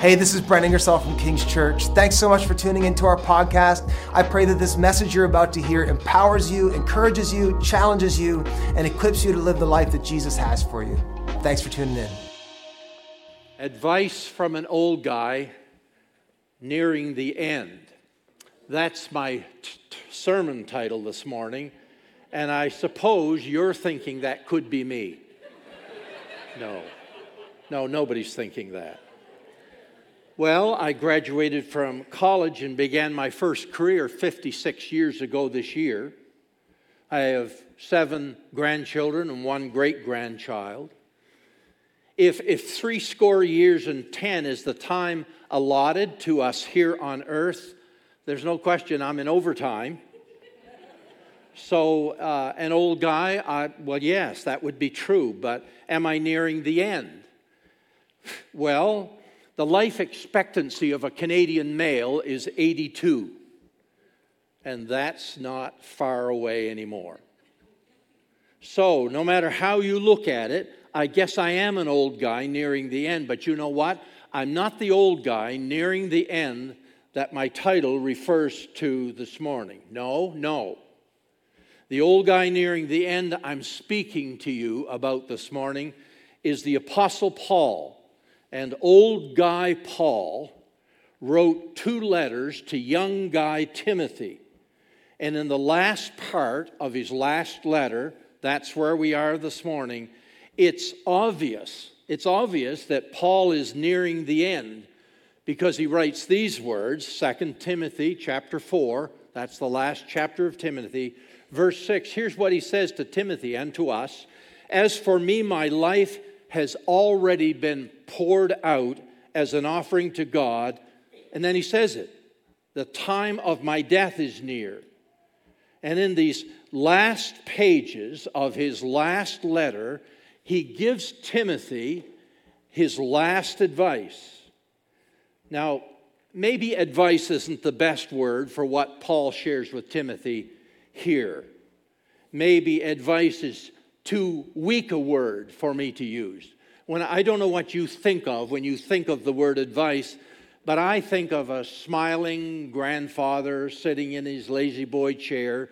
Hey, this is Brent Ingersoll from King's Church. Thanks so much for tuning into our podcast. I pray that this message you're about to hear empowers you, encourages you, challenges you, and equips you to live the life that Jesus has for you. Thanks for tuning in. Advice from an old guy nearing the end. That's my t- t- sermon title this morning, and I suppose you're thinking that could be me. No, no, nobody's thinking that. Well, I graduated from college and began my first career 56 years ago this year. I have seven grandchildren and one great grandchild. If, if three score years and ten is the time allotted to us here on earth, there's no question I'm in overtime. So, uh, an old guy, I, well, yes, that would be true, but am I nearing the end? Well, the life expectancy of a Canadian male is 82, and that's not far away anymore. So, no matter how you look at it, I guess I am an old guy nearing the end, but you know what? I'm not the old guy nearing the end that my title refers to this morning. No, no. The old guy nearing the end I'm speaking to you about this morning is the Apostle Paul and old guy Paul wrote two letters to young guy Timothy. And in the last part of his last letter, that's where we are this morning, it's obvious, it's obvious that Paul is nearing the end because he writes these words, 2 Timothy chapter 4, that's the last chapter of Timothy, verse 6. Here's what he says to Timothy and to us As for me, my life has already been poured out as an offering to God. And then he says it the time of my death is near. And in these last pages of his last letter, he gives Timothy his last advice. Now, maybe advice isn't the best word for what Paul shares with Timothy here. Maybe advice is too weak a word for me to use. When I don't know what you think of when you think of the word advice, but I think of a smiling grandfather sitting in his lazy boy chair,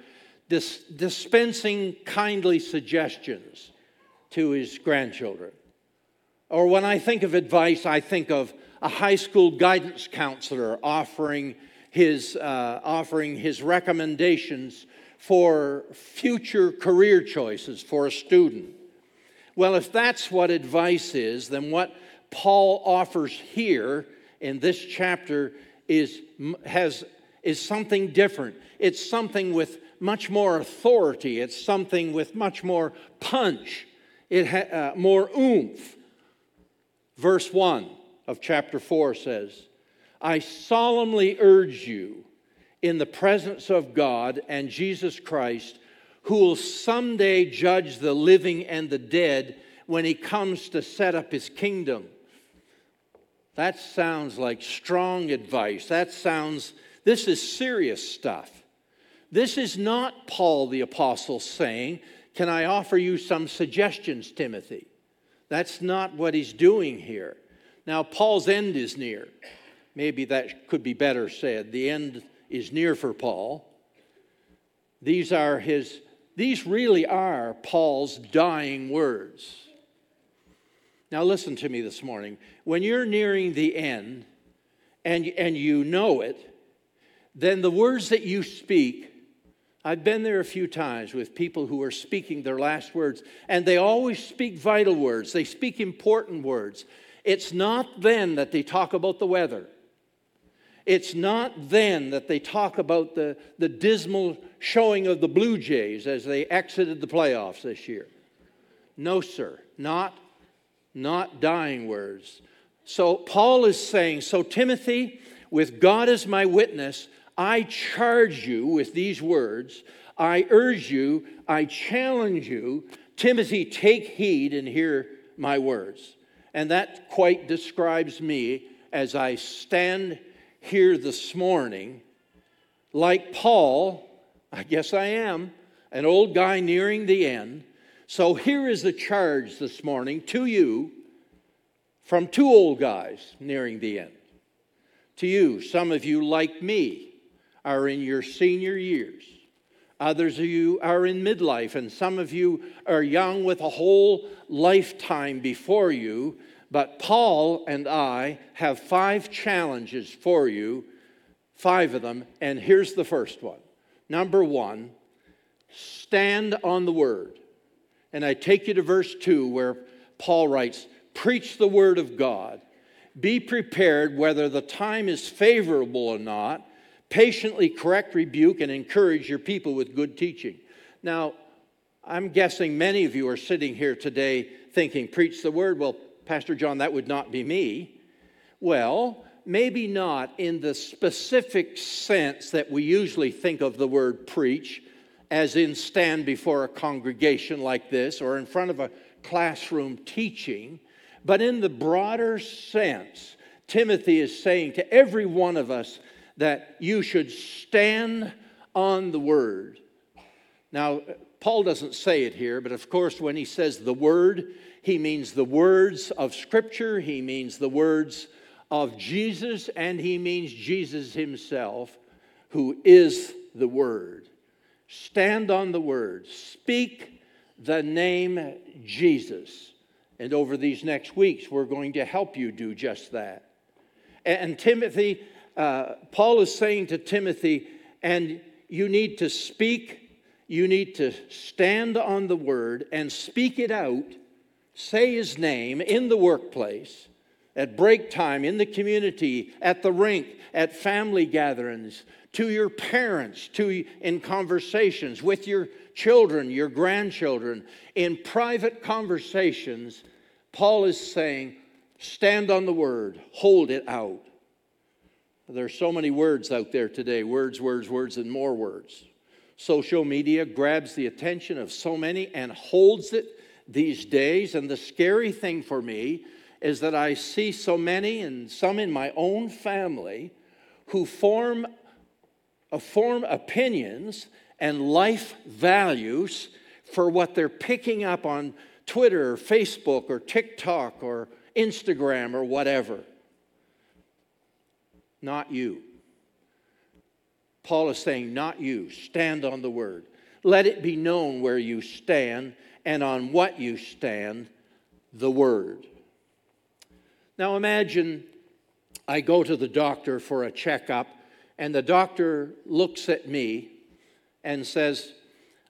dis- dispensing kindly suggestions to his grandchildren. Or when I think of advice, I think of a high school guidance counselor offering his, uh, offering his recommendations for future career choices for a student. Well, if that's what advice is, then what Paul offers here in this chapter is, has, is something different. It's something with much more authority, it's something with much more punch, it ha- uh, more oomph. Verse 1 of chapter 4 says, I solemnly urge you in the presence of God and Jesus Christ, who will someday judge the living and the dead when he comes to set up his kingdom. That sounds like strong advice. That sounds, this is serious stuff. This is not Paul the Apostle saying, Can I offer you some suggestions, Timothy? That's not what he's doing here. Now, Paul's end is near. Maybe that could be better said. The end is near for Paul. These are his, these really are Paul's dying words. Now, listen to me this morning. When you're nearing the end and, and you know it, then the words that you speak, I've been there a few times with people who are speaking their last words, and they always speak vital words, they speak important words. It's not then that they talk about the weather. It's not then that they talk about the, the dismal showing of the Blue Jays as they exited the playoffs this year. No, sir, not, not dying words. So Paul is saying, So, Timothy, with God as my witness, I charge you with these words. I urge you, I challenge you, Timothy, take heed and hear my words. And that quite describes me as I stand here this morning, like Paul, I guess I am, an old guy nearing the end. So here is the charge this morning to you from two old guys nearing the end. To you, some of you, like me, are in your senior years. Others of you are in midlife, and some of you are young with a whole lifetime before you. But Paul and I have five challenges for you, five of them, and here's the first one. Number one, stand on the word. And I take you to verse 2 where Paul writes, Preach the word of God. Be prepared whether the time is favorable or not. Patiently correct, rebuke, and encourage your people with good teaching. Now, I'm guessing many of you are sitting here today thinking, Preach the word. Well, Pastor John, that would not be me. Well, maybe not in the specific sense that we usually think of the word preach, as in stand before a congregation like this or in front of a classroom teaching, but in the broader sense, Timothy is saying to every one of us that you should stand on the word. Now, Paul doesn't say it here, but of course, when he says the word, he means the words of Scripture, he means the words of Jesus, and he means Jesus himself, who is the Word. Stand on the Word. Speak the name Jesus. And over these next weeks, we're going to help you do just that. And Timothy, uh, Paul is saying to Timothy, and you need to speak, you need to stand on the Word and speak it out, say His name in the workplace at break time, in the community, at the rink, at family gatherings, to your parents, to in conversations with your children, your grandchildren, in private conversations, Paul is saying, stand on the word, hold it out. There are so many words out there today words, words, words, and more words. Social media grabs the attention of so many and holds it these days. And the scary thing for me is that I see so many, and some in my own family, who form, form opinions and life values for what they're picking up on Twitter or Facebook or TikTok or Instagram or whatever. Not you. Paul is saying, Not you. Stand on the word. Let it be known where you stand and on what you stand, the word. Now imagine I go to the doctor for a checkup, and the doctor looks at me and says,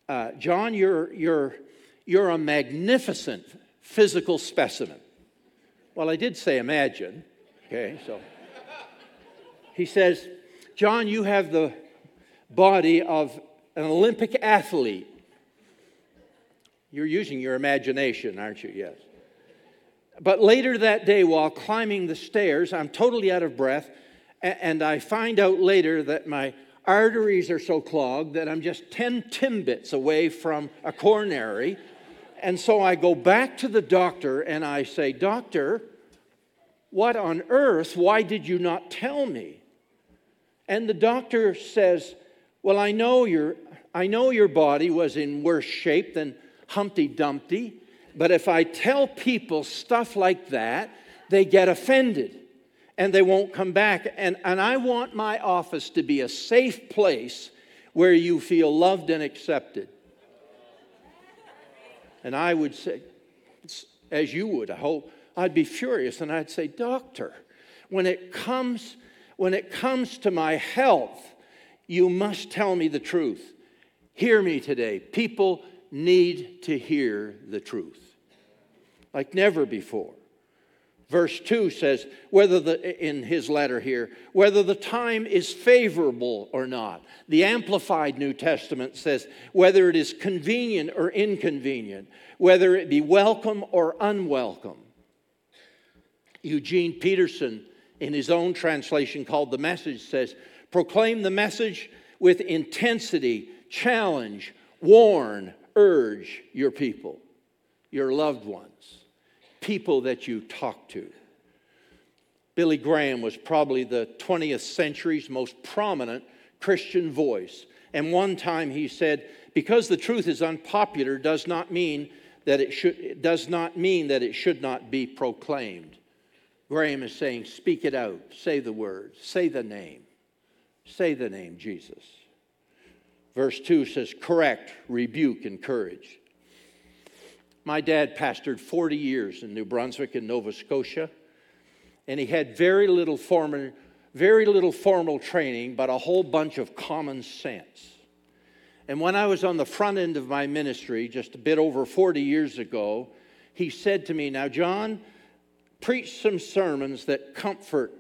uh, John, you're, you're, you're a magnificent physical specimen. Well, I did say imagine, okay, so. He says, John, you have the body of an Olympic athlete. You're using your imagination, aren't you? Yes. But later that day, while climbing the stairs, I'm totally out of breath, and I find out later that my arteries are so clogged that I'm just 10 timbits away from a coronary. And so I go back to the doctor and I say, Doctor, what on earth? Why did you not tell me? And the doctor says, Well, I know your, I know your body was in worse shape than Humpty Dumpty. But if I tell people stuff like that, they get offended and they won't come back. And, and I want my office to be a safe place where you feel loved and accepted. And I would say, as you would, I hope, I'd be furious and I'd say, Doctor, when it comes, when it comes to my health, you must tell me the truth. Hear me today. People need to hear the truth like never before. Verse 2 says, whether the, in his letter here, whether the time is favorable or not. The Amplified New Testament says, whether it is convenient or inconvenient, whether it be welcome or unwelcome. Eugene Peterson, in his own translation called The Message, says, proclaim the message with intensity, challenge, warn, urge your people, your loved ones people that you talk to. Billy Graham was probably the 20th century's most prominent Christian voice. And one time he said, because the truth is unpopular does not mean that it should it does not mean that it should not be proclaimed. Graham is saying, speak it out, say the word, say the name, say the name Jesus. Verse 2 says, correct, rebuke, encourage. My dad pastored 40 years in New Brunswick and Nova Scotia, and he had very little formal, very little formal training, but a whole bunch of common sense. And when I was on the front end of my ministry, just a bit over 40 years ago, he said to me, Now, John, preach some sermons that comfort,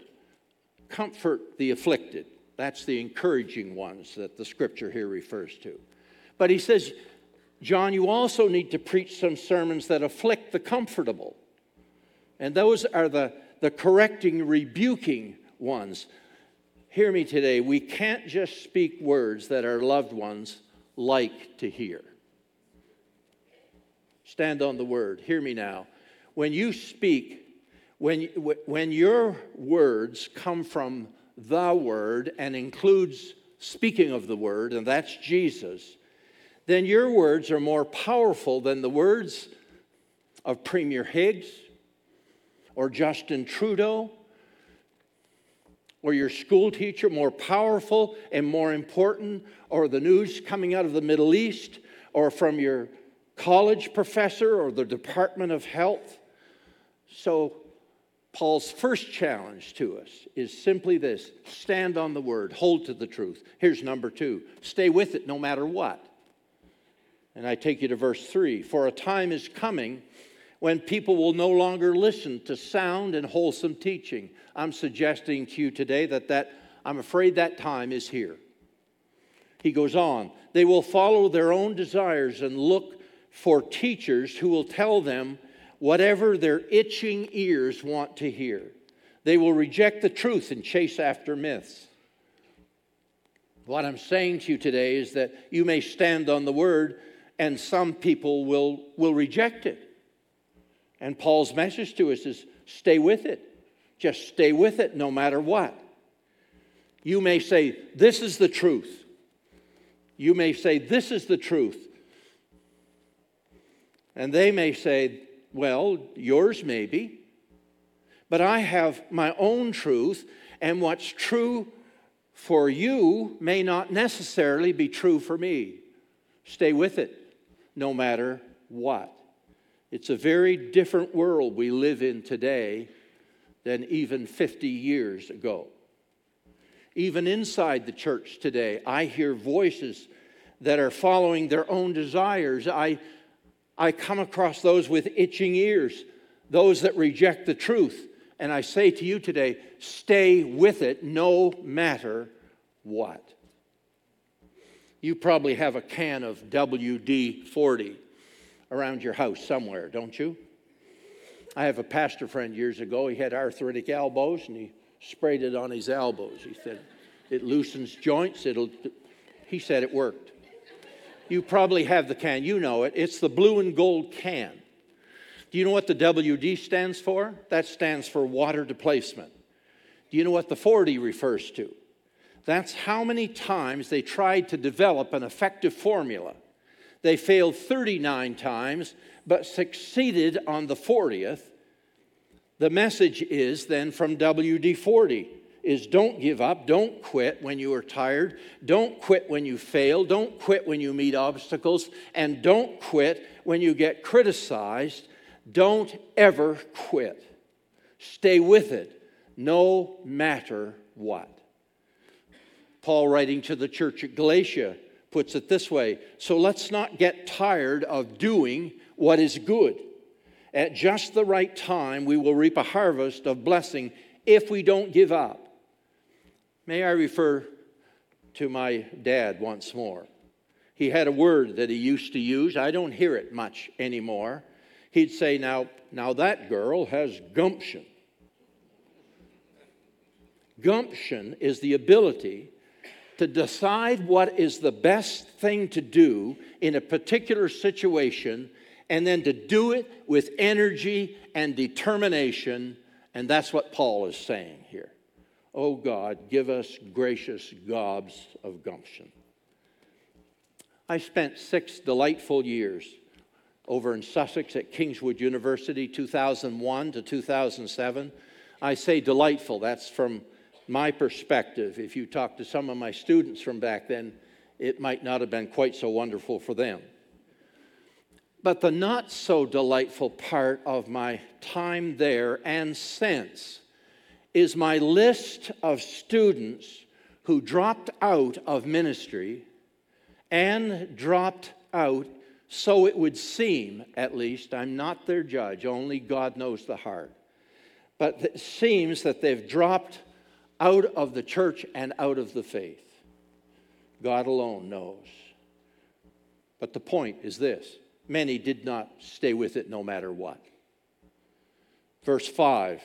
comfort the afflicted. That's the encouraging ones that the scripture here refers to. But he says, John, you also need to preach some sermons that afflict the comfortable. And those are the, the correcting, rebuking ones. Hear me today. We can't just speak words that our loved ones like to hear. Stand on the word. Hear me now. When you speak, when, when your words come from the word and includes speaking of the word, and that's Jesus, then your words are more powerful than the words of Premier Higgs or Justin Trudeau or your school teacher, more powerful and more important, or the news coming out of the Middle East, or from your college professor or the Department of Health. So, Paul's first challenge to us is simply this stand on the word, hold to the truth. Here's number two stay with it no matter what. And I take you to verse three For a time is coming when people will no longer listen to sound and wholesome teaching. I'm suggesting to you today that, that I'm afraid that time is here. He goes on, they will follow their own desires and look for teachers who will tell them whatever their itching ears want to hear. They will reject the truth and chase after myths. What I'm saying to you today is that you may stand on the word and some people will, will reject it. And Paul's message to us is stay with it. Just stay with it no matter what. You may say, This is the truth. You may say, This is the truth. And they may say, well, yours maybe. but I have my own truth, and what's true for you may not necessarily be true for me. Stay with it, no matter what. It's a very different world we live in today than even 50 years ago. Even inside the church today, I hear voices that are following their own desires. I I come across those with itching ears, those that reject the truth. And I say to you today, stay with it no matter what. You probably have a can of WD 40 around your house somewhere, don't you? I have a pastor friend years ago. He had arthritic elbows and he sprayed it on his elbows. He said, it loosens joints. It'll, he said it worked. You probably have the can, you know it. It's the blue and gold can. Do you know what the WD stands for? That stands for water displacement. Do you know what the 40 refers to? That's how many times they tried to develop an effective formula. They failed 39 times, but succeeded on the 40th. The message is then from WD 40 is don't give up, don't quit when you are tired, don't quit when you fail, don't quit when you meet obstacles, and don't quit when you get criticized. Don't ever quit. Stay with it no matter what. Paul, writing to the church at Galatia, puts it this way So let's not get tired of doing what is good. At just the right time, we will reap a harvest of blessing if we don't give up. May I refer to my dad once more? He had a word that he used to use. I don't hear it much anymore. He'd say, Now, now that girl has gumption. Gumption is the ability to decide what is the best thing to do in a particular situation and then to do it with energy and determination. And that's what Paul is saying here. Oh God, give us gracious gobs of gumption. I spent six delightful years over in Sussex at Kingswood University, 2001 to 2007. I say delightful, that's from my perspective. If you talk to some of my students from back then, it might not have been quite so wonderful for them. But the not so delightful part of my time there and since is my list of students who dropped out of ministry and dropped out, so it would seem at least. I'm not their judge, only God knows the heart. But it seems that they've dropped out of the church and out of the faith. God alone knows. But the point is this many did not stay with it no matter what. Verse 5,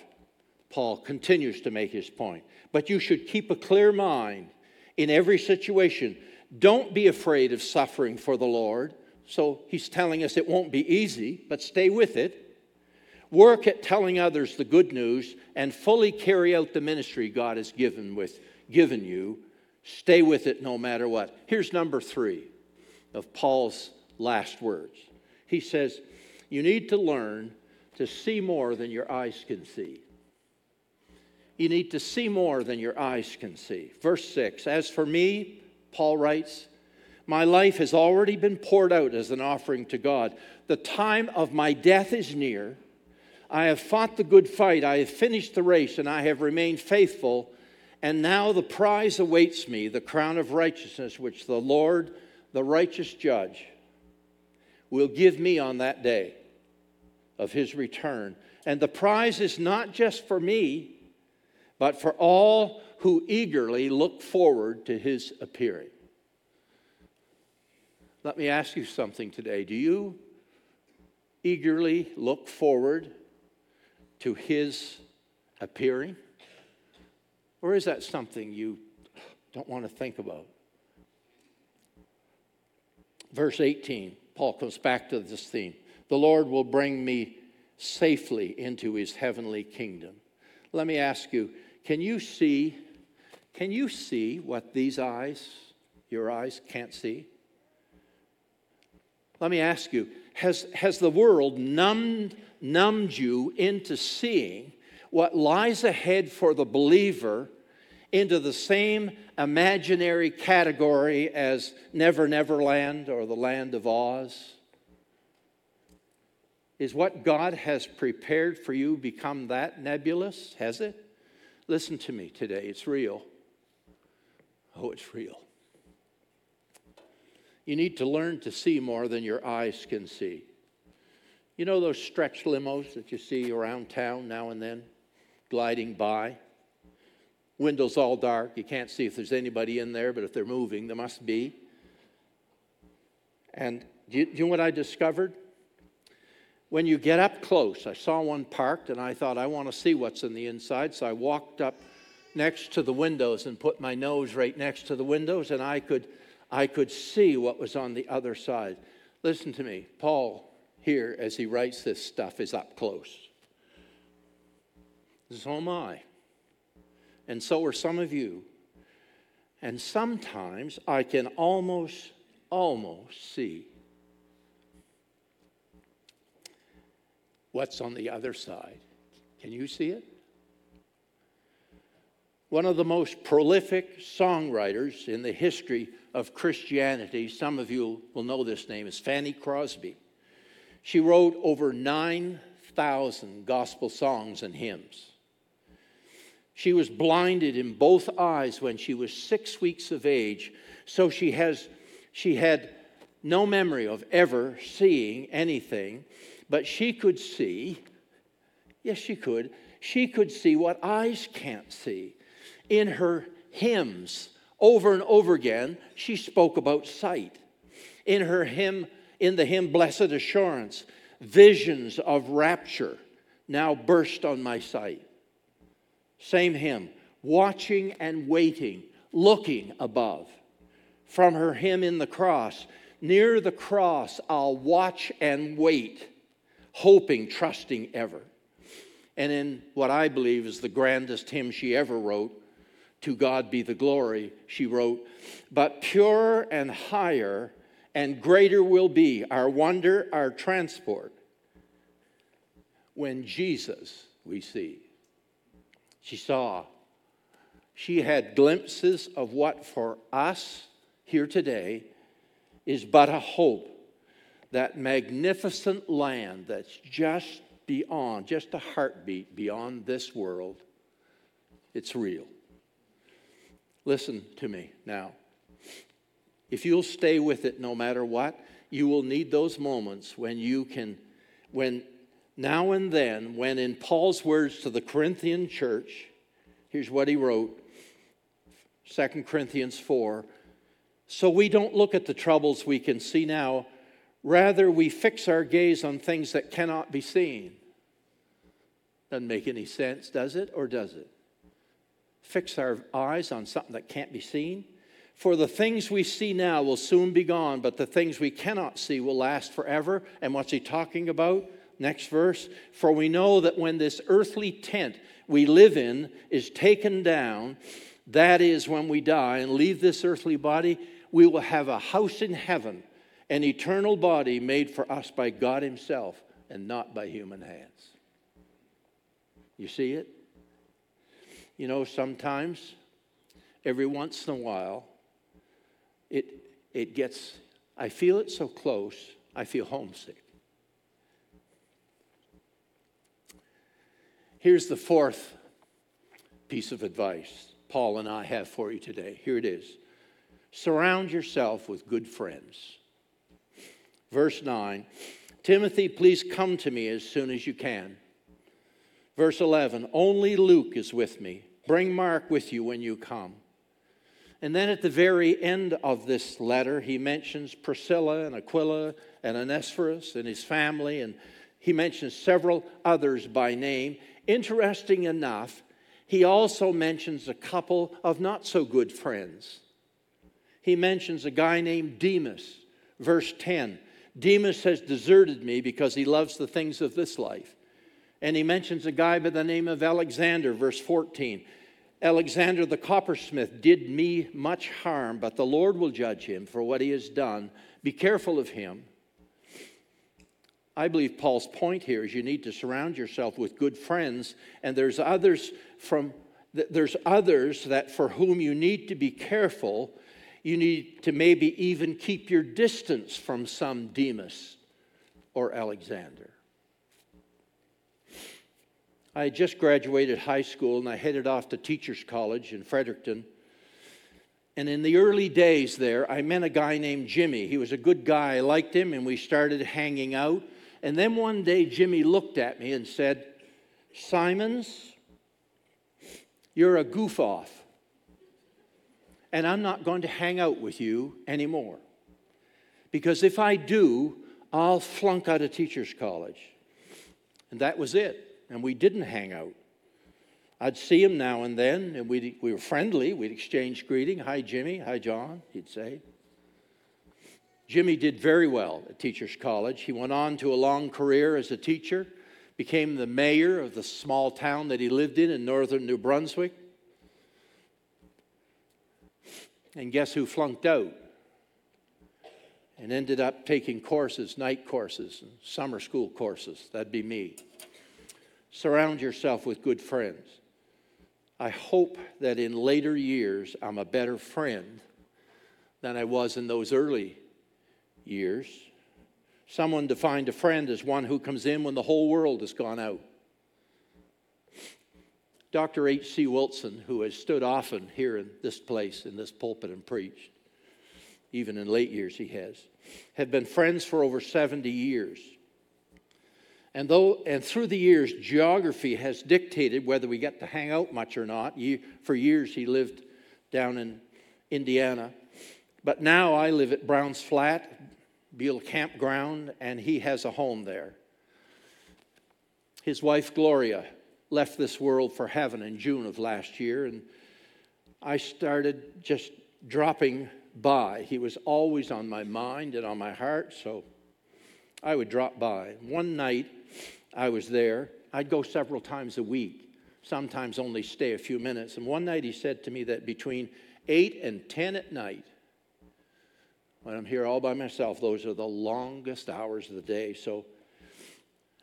Paul continues to make his point. But you should keep a clear mind in every situation. Don't be afraid of suffering for the Lord. So he's telling us it won't be easy, but stay with it. Work at telling others the good news and fully carry out the ministry God has given, with, given you. Stay with it no matter what. Here's number three of Paul's last words. He says, You need to learn to see more than your eyes can see. You need to see more than your eyes can see. Verse 6 As for me, Paul writes, my life has already been poured out as an offering to God. The time of my death is near. I have fought the good fight. I have finished the race, and I have remained faithful. And now the prize awaits me, the crown of righteousness, which the Lord, the righteous judge, will give me on that day of his return. And the prize is not just for me, but for all who eagerly look forward to his appearing. Let me ask you something today. Do you eagerly look forward to his appearing? Or is that something you don't want to think about? Verse 18 Paul comes back to this theme. The Lord will bring me safely into his heavenly kingdom. Let me ask you, can you see can you see what these eyes, your eyes can't see? Let me ask you, has, has the world numbed, numbed you into seeing what lies ahead for the believer into the same imaginary category as Never Never Land or the Land of Oz? Is what God has prepared for you become that nebulous? Has it? Listen to me today, it's real. Oh, it's real. You need to learn to see more than your eyes can see. You know those stretch limos that you see around town now and then, gliding by? Windows all dark. You can't see if there's anybody in there, but if they're moving, there must be. And do you, do you know what I discovered? When you get up close, I saw one parked and I thought, I want to see what's in the inside. So I walked up next to the windows and put my nose right next to the windows, and I could, I could see what was on the other side. Listen to me. Paul, here, as he writes this stuff, is up close. So am I and so are some of you. And sometimes I can almost, almost see what's on the other side. Can you see it? One of the most prolific songwriters in the history of Christianity, some of you will know this name, is Fanny Crosby. She wrote over 9,000 gospel songs and hymns. She was blinded in both eyes when she was six weeks of age, so she, has, she had no memory of ever seeing anything, but she could see, yes, she could, she could see what eyes can't see. In her hymns, over and over again, she spoke about sight. In her hymn, in the hymn Blessed Assurance, visions of rapture now burst on my sight. Same hymn, watching and waiting, looking above. From her hymn in the cross, near the cross, I'll watch and wait, hoping, trusting ever. And in what I believe is the grandest hymn she ever wrote, To God be the glory, she wrote, But purer and higher and greater will be our wonder, our transport, when Jesus we see. She saw. She had glimpses of what for us here today is but a hope. That magnificent land that's just beyond, just a heartbeat beyond this world. It's real. Listen to me now. If you'll stay with it no matter what, you will need those moments when you can, when now and then, when in Paul's words to the Corinthian church, here's what he wrote 2 Corinthians 4 So we don't look at the troubles we can see now, rather, we fix our gaze on things that cannot be seen. Doesn't make any sense, does it? Or does it? Fix our eyes on something that can't be seen? For the things we see now will soon be gone, but the things we cannot see will last forever. And what's he talking about? Next verse. For we know that when this earthly tent we live in is taken down, that is, when we die and leave this earthly body, we will have a house in heaven, an eternal body made for us by God Himself and not by human hands. You see it? You know, sometimes, every once in a while, it, it gets, I feel it so close, I feel homesick. Here's the fourth piece of advice Paul and I have for you today. Here it is Surround yourself with good friends. Verse 9 Timothy, please come to me as soon as you can. Verse 11 Only Luke is with me. Bring Mark with you when you come. And then at the very end of this letter, he mentions Priscilla and Aquila and Onesiphorus and his family, and he mentions several others by name. Interesting enough, he also mentions a couple of not so good friends. He mentions a guy named Demas, verse 10. Demas has deserted me because he loves the things of this life. And he mentions a guy by the name of Alexander, verse 14. Alexander the coppersmith did me much harm, but the Lord will judge him for what he has done. Be careful of him. I believe Paul's point here is you need to surround yourself with good friends, and there's others from there's others that for whom you need to be careful. You need to maybe even keep your distance from some Demas or Alexander. I had just graduated high school and I headed off to Teachers College in Fredericton. And in the early days there, I met a guy named Jimmy. He was a good guy. I liked him and we started hanging out. And then one day, Jimmy looked at me and said, Symonds, you're a goof off. And I'm not going to hang out with you anymore. Because if I do, I'll flunk out of Teachers College. And that was it and we didn't hang out. I'd see him now and then, and we we were friendly. We'd exchange greeting. Hi, Jimmy. Hi, John, he'd say. Jimmy did very well at Teachers College. He went on to a long career as a teacher, became the mayor of the small town that he lived in in northern New Brunswick. And guess who flunked out? And ended up taking courses, night courses, summer school courses. That'd be me. Surround yourself with good friends. I hope that in later years I'm a better friend than I was in those early years. Someone defined a friend as one who comes in when the whole world has gone out. Dr. H.C. Wilson, who has stood often here in this place, in this pulpit, and preached, even in late years he has, have been friends for over 70 years. And, though, and through the years, geography has dictated whether we get to hang out much or not. For years, he lived down in Indiana. But now I live at Browns Flat, Beulah Campground, and he has a home there. His wife, Gloria, left this world for heaven in June of last year, and I started just dropping by. He was always on my mind and on my heart, so I would drop by. One night, I was there. I'd go several times a week, sometimes only stay a few minutes. And one night he said to me that between 8 and 10 at night, when I'm here all by myself, those are the longest hours of the day. So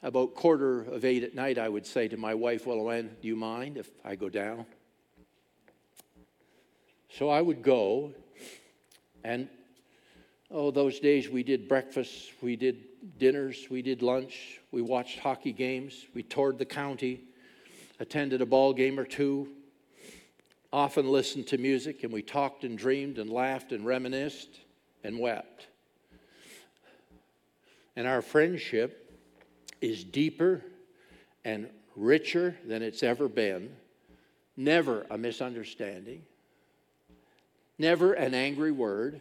about quarter of eight at night, I would say to my wife, Well, Luann, do you mind if I go down? So I would go, and oh, those days we did breakfast, we did dinners, we did lunch, we watched hockey games, we toured the county, attended a ball game or two, often listened to music, and we talked and dreamed and laughed and reminisced and wept. And our friendship is deeper and richer than it's ever been. Never a misunderstanding, never an angry word,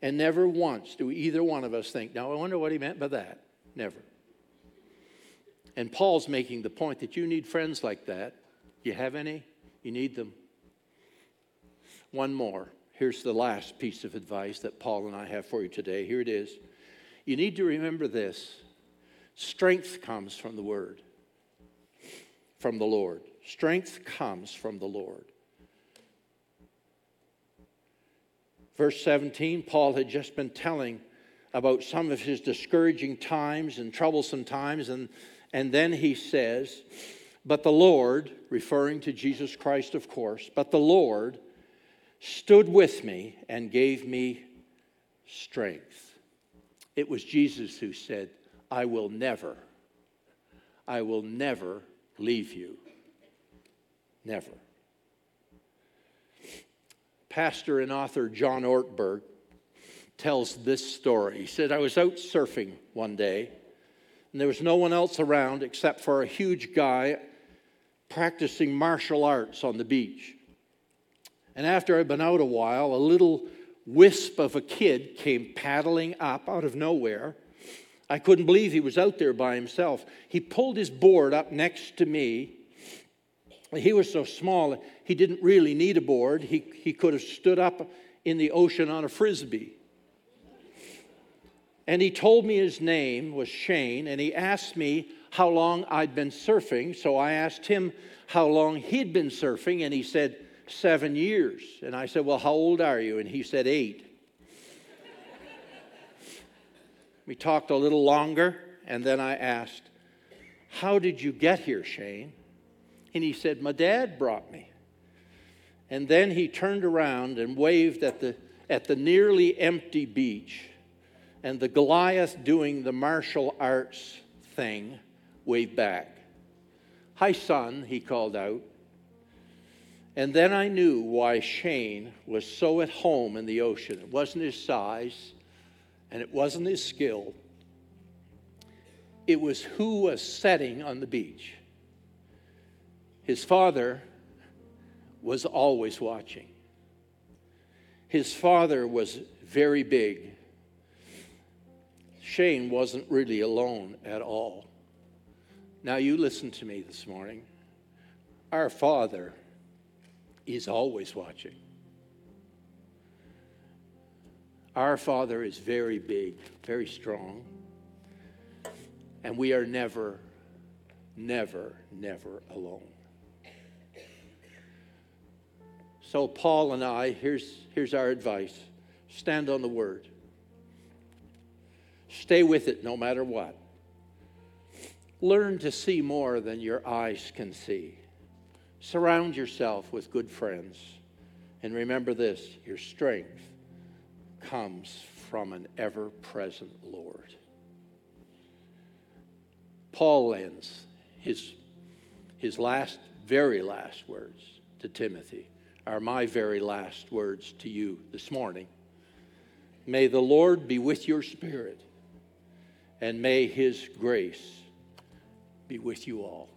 and never once do either one of us think, now I wonder what he meant by that. Never. And Paul's making the point that you need friends like that. You have any? You need them. One more. Here's the last piece of advice that Paul and I have for you today. Here it is. You need to remember this strength comes from the Word, from the Lord. Strength comes from the Lord. Verse 17, Paul had just been telling about some of his discouraging times and troublesome times, and, and then he says, But the Lord, referring to Jesus Christ, of course, but the Lord stood with me and gave me strength. It was Jesus who said, I will never, I will never leave you. Never pastor and author John Ortberg tells this story. He said, I was out surfing one day, and there was no one else around except for a huge guy practicing martial arts on the beach. And after I'd been out a while, a little wisp of a kid came paddling up out of nowhere. I couldn't believe he was out there by himself. He pulled his board up next to me he was so small, he didn't really need a board. He, he could have stood up in the ocean on a frisbee. And he told me his name was Shane, and he asked me how long I'd been surfing. So I asked him how long he'd been surfing, and he said, Seven years. And I said, Well, how old are you? And he said, Eight. We talked a little longer, and then I asked, How did you get here, Shane? And he said, My dad brought me. And then he turned around and waved at the, at the nearly empty beach. And the Goliath doing the martial arts thing waved back. Hi, son, he called out. And then I knew why Shane was so at home in the ocean. It wasn't his size and it wasn't his skill, it was who was setting on the beach. His father was always watching. His father was very big. Shane wasn't really alone at all. Now, you listen to me this morning. Our Father is always watching. Our Father is very big, very strong, and we are never, never, never alone. So, Paul and I, here's, here's our advice stand on the word, stay with it no matter what. Learn to see more than your eyes can see. Surround yourself with good friends. And remember this your strength comes from an ever present Lord. Paul ends his, his last, very last words to Timothy are my very last words to you this morning. May the Lord be with your spirit, and may his grace be with you all.